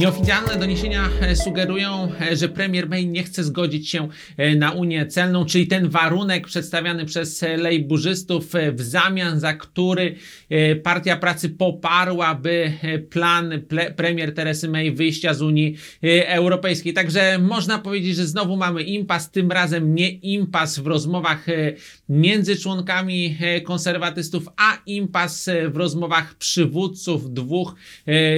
Nieoficjalne doniesienia e, sugerują, e, że premier May nie chce zgodzić się e, na Unię Celną, czyli ten warunek przedstawiany przez lejburzystów, w zamian za który Partia Pracy poparłaby plan premier Teresy May wyjścia z Unii Europejskiej. Także można powiedzieć, że znowu mamy impas, tym razem nie impas w rozmowach między członkami konserwatystów, a impas w rozmowach przywódców dwóch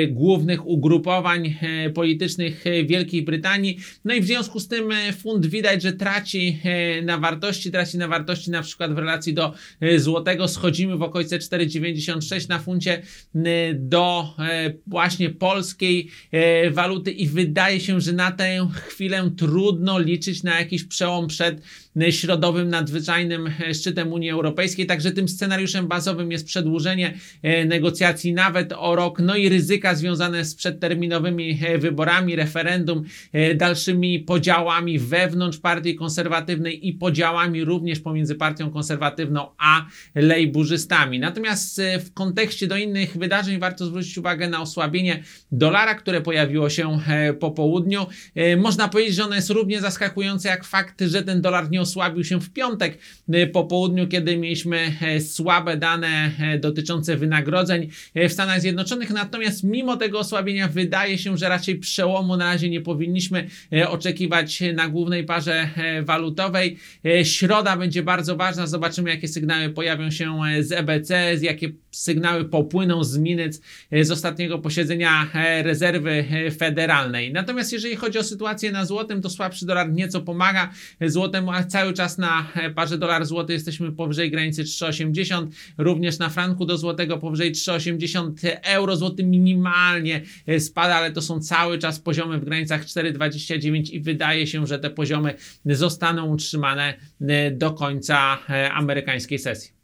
głównych ugrupowań politycznych e, Wielkiej Brytanii. No i w związku z tym e, funt widać, że traci e, na wartości, traci na wartości na przykład w relacji do e, złotego. Schodzimy w okolice 4,96 na funcie e, do e, właśnie polskiej e, waluty i wydaje się, że na tę chwilę trudno liczyć na jakiś przełom przed e, środowym nadzwyczajnym e, szczytem Unii Europejskiej. Także tym scenariuszem bazowym jest przedłużenie e, negocjacji nawet o rok, no i ryzyka związane z przedterminowymi e, wyborami, referendum, e, dalszymi podziałami wewnątrz partii konserwatywnej i podziałami również pomiędzy partią konserwatywną a lejburzystami. Natomiast e, w kontekście do innych wydarzeń warto zwrócić uwagę na osłabienie dolara, które pojawiło się po południu. Można powiedzieć, że ono jest równie zaskakujące jak fakt, że ten dolar nie osłabił się w piątek po południu, kiedy mieliśmy słabe dane dotyczące wynagrodzeń w Stanach Zjednoczonych. Natomiast mimo tego osłabienia wydaje się, że raczej przełomu na razie nie powinniśmy e, oczekiwać na głównej parze e, walutowej. E, Środa będzie bardzo ważna. Zobaczymy, jakie sygnały pojawią się z EBC, jakie sygnały popłyną z Minec e, z ostatniego posiedzenia e, rezerwy e, federalnej. Natomiast jeżeli chodzi o sytuację na złotym, to słabszy dolar nieco pomaga złotemu, a cały czas na parze dolar złoty jesteśmy powyżej granicy 3,80. Również na franku do złotego powyżej 3,80 euro. Złoty minimalnie spada, ale to są cały czas poziomy w granicach 4,29 i wydaje się, że te poziomy zostaną utrzymane do końca amerykańskiej sesji.